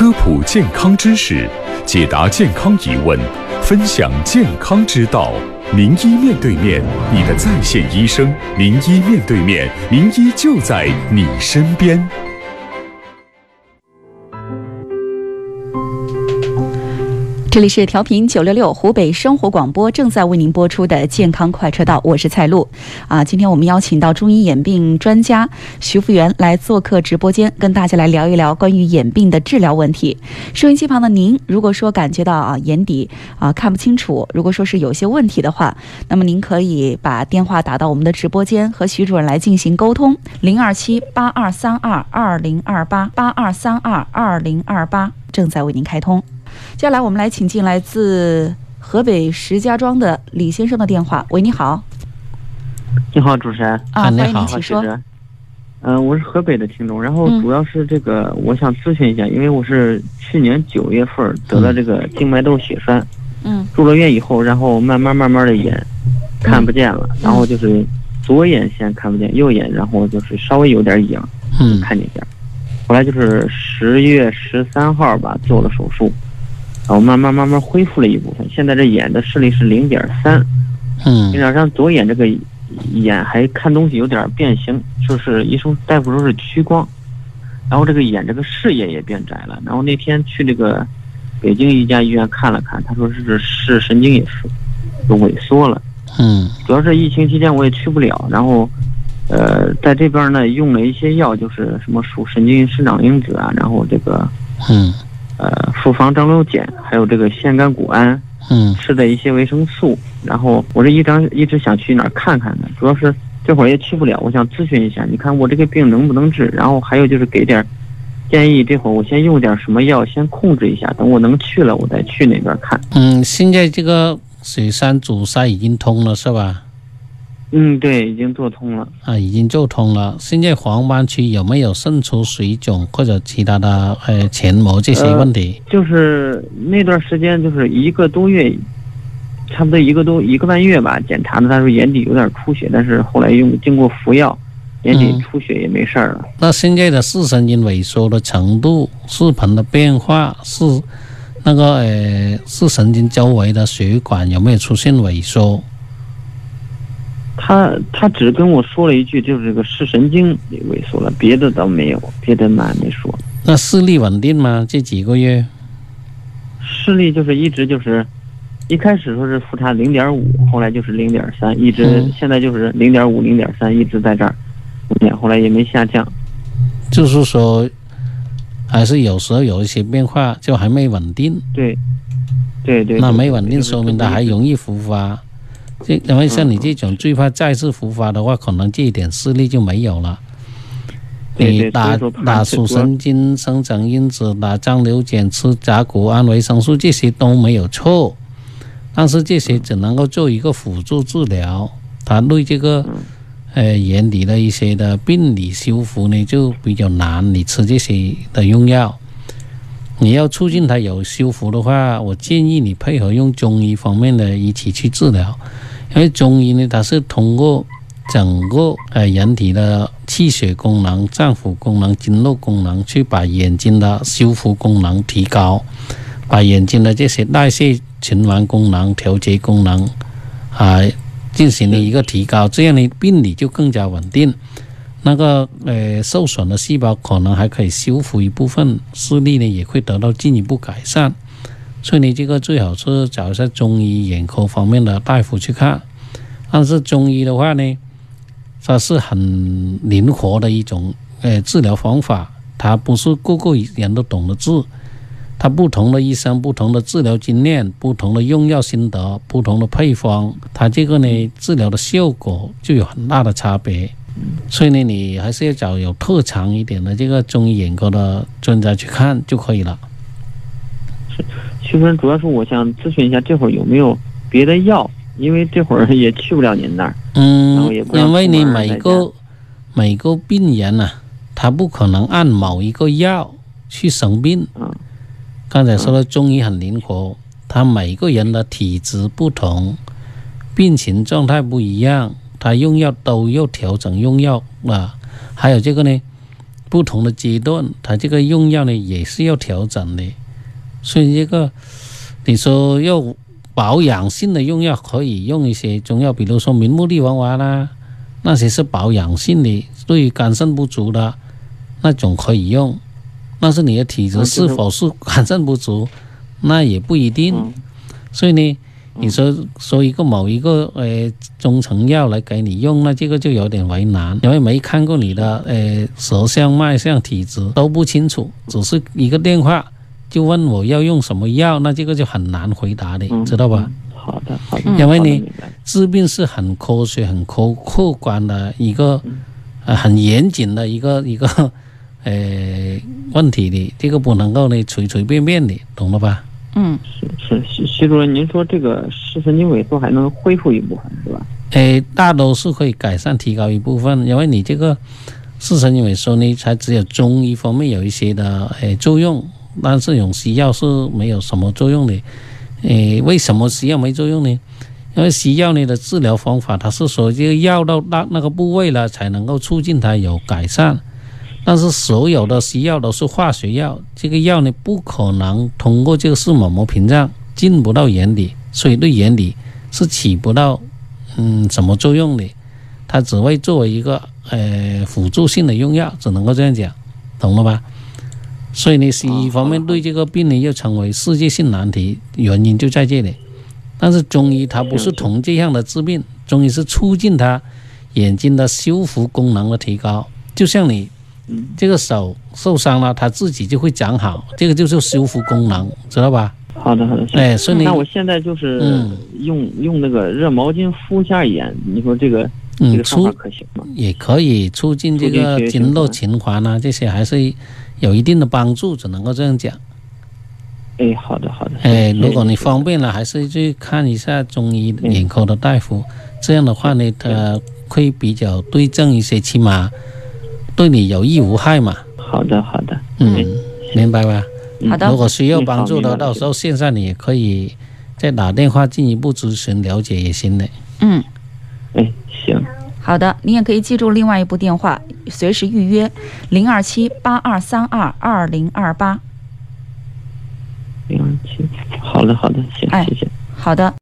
科普健康知识，解答健康疑问，分享健康之道。名医面对面，你的在线医生。名医面对面，名医就在你身边。这里是调频九六六湖北生活广播，正在为您播出的健康快车道，我是蔡璐。啊，今天我们邀请到中医眼病专家徐福元来做客直播间，跟大家来聊一聊关于眼病的治疗问题。收音机旁的您，如果说感觉到啊眼底啊看不清楚，如果说是有些问题的话，那么您可以把电话打到我们的直播间，和徐主任来进行沟通。零二七八二三二二零二八八二三二二零二八正在为您开通。接下来，我们来请进来自河北石家庄的李先生的电话。喂，你好。你好，主持人。啊，欢迎您，请说。嗯，我是河北的听众，然后主要是这个，我想咨询一下，因为我是去年九月份得了这个静脉窦血栓，嗯，住了院以后，然后慢慢慢慢的眼看不见了，然后就是左眼先看不见，右眼然后就是稍微有点影，嗯，看见点，后来就是十月十三号吧做了手术。然后慢慢慢慢恢复了一部分，现在这眼的视力是零点三，嗯，加上左眼这个眼还看东西有点变形，就是医生大夫说是屈光，然后这个眼这个视野也变窄了。然后那天去这个北京一家医院看了看，他说是视神经也是都萎缩了，嗯，主要是疫情期间我也去不了，然后呃在这边呢用了一些药，就是什么属神经生长因子啊，然后这个嗯。呃，复方张六碱，还有这个腺苷谷胺，嗯，吃的一些维生素。然后我这一张一直想去哪儿看看呢，主要是这会儿也去不了。我想咨询一下，你看我这个病能不能治？然后还有就是给点建议，这会儿我先用点什么药先控制一下，等我能去了，我再去那边看。嗯，现在这个水山阻塞已经通了，是吧？嗯，对，已经做通了啊，已经做通了。现在黄斑区有没有渗出水肿或者其他的呃前膜这些问题？就是那段时间，就是一个多月，差不多一个多一个半月吧，检查的他说眼底有点出血，但是后来用经过服药，眼底出血也没事儿了。那现在的视神经萎缩的程度、视盆的变化是那个呃视神经周围的血管有没有出现萎缩？他他只跟我说了一句，就是这个视神经萎缩了，别的倒没有，别的嘛没说。那视力稳定吗？这几个月？视力就是一直就是，一开始说是复查零点五，后来就是零点三，一直现在就是零点五、零点三，一直在这儿，后来也没下降。就是说，还是有时候有一些变化，就还没稳定。对，对对。那没稳定，说明它还容易复发。这因为像你这种最怕再次复发的话，可能这一点视力就没有了。你打打属神经生长因子、打张瘤碱、吃甲钴胺维生素这些都没有错，但是这些只能够做一个辅助治疗，它对这个呃眼底的一些的病理修复呢就比较难。你吃这些的用药，你要促进它有修复的话，我建议你配合用中医方面的一起去治疗。因为中医呢，它是通过整个呃人体的气血功能、脏腑功能、经络功能，去把眼睛的修复功能提高，把眼睛的这些代谢循环功能、调节功能啊进行了一个提高，这样呢病理就更加稳定。那个呃受损的细胞可能还可以修复一部分，视力呢也会得到进一步改善。所以你这个最好是找一下中医眼科方面的大夫去看，但是中医的话呢，它是很灵活的一种呃治疗方法，它不是个个人都懂得治，它不同的医生、不同的治疗经验、不同的用药心得、不同的配方，它这个呢治疗的效果就有很大的差别。所以呢，你还是要找有特长一点的这个中医眼科的专家去看就可以了。其实主要是我想咨询一下，这会儿有没有别的药？因为这会儿也去不了您那儿。嗯，因为你每个每个病人呢，他不可能按某一个药去生病。嗯。刚才说的中医很灵活，他每个人的体质不同，病情状态不一样，他用药都要调整用药啊。还有这个呢，不同的阶段，它这个用药呢也是要调整的。所以这个你说要保养性的用药，可以用一些中药，比如说明目地黄丸啦，那些是保养性的，对于肝肾不足的那种可以用。但是你的体质是否是肝肾不足，那也不一定。所以呢。你说说一个某一个呃中成药来给你用，那这个就有点为难，因为没看过你的呃舌象、脉象、体质都不清楚，只是一个电话就问我要用什么药，那这个就很难回答的，知道吧？好的，好的。因为呢，治病是很科学、很客客观的一个呃很严谨的一个一个呃问题的，这个不能够呢随随便便的，懂了吧？嗯，是是，徐主任，您说这个视神经萎缩还能恢复一部分是吧？诶，大多数可以改善、提高一部分，因为你这个视神经萎缩呢，才只有中医方面有一些的诶作用，但是用西药是没有什么作用的。诶，为什么西药没作用呢？因为西药呢的治疗方法，它是说这个药到那那个部位了，才能够促进它有改善。但是所有的西药都是化学药，这个药呢不可能通过这个视网膜屏障进不到眼底，所以对眼底是起不到嗯什么作用的，它只会作为一个呃辅助性的用药，只能够这样讲，懂了吧？所以呢，西医方面对这个病呢又称为世界性难题，原因就在这里。但是中医它不是同这样的治病，中医是促进它眼睛的修复功能的提高，就像你。这个手受伤了，它自己就会长好，这个就是修复功能，知道吧？好的，好的。哎，所以那我现在就是用用那个热毛巾敷一下眼，你说这个这个方法可行吗？也可以促进这个经络循环啊，这些还是有一定的帮助，只能够这样讲。哎，好的，好的。哎，如果你方便了，还是去看一下中医眼科的大夫，这样的话呢，他会比较对症一些，起码。对你有益无害嘛？好的，好的，嗯，明白吧？好的。如果需要帮助的，到时候线上你也可以再打电话进一步咨询了解也行的。嗯，哎，行。好的，你也可以记住另外一部电话，随时预约零二七八二三二二零二八。零二七，好的，好的，行，谢谢。好的。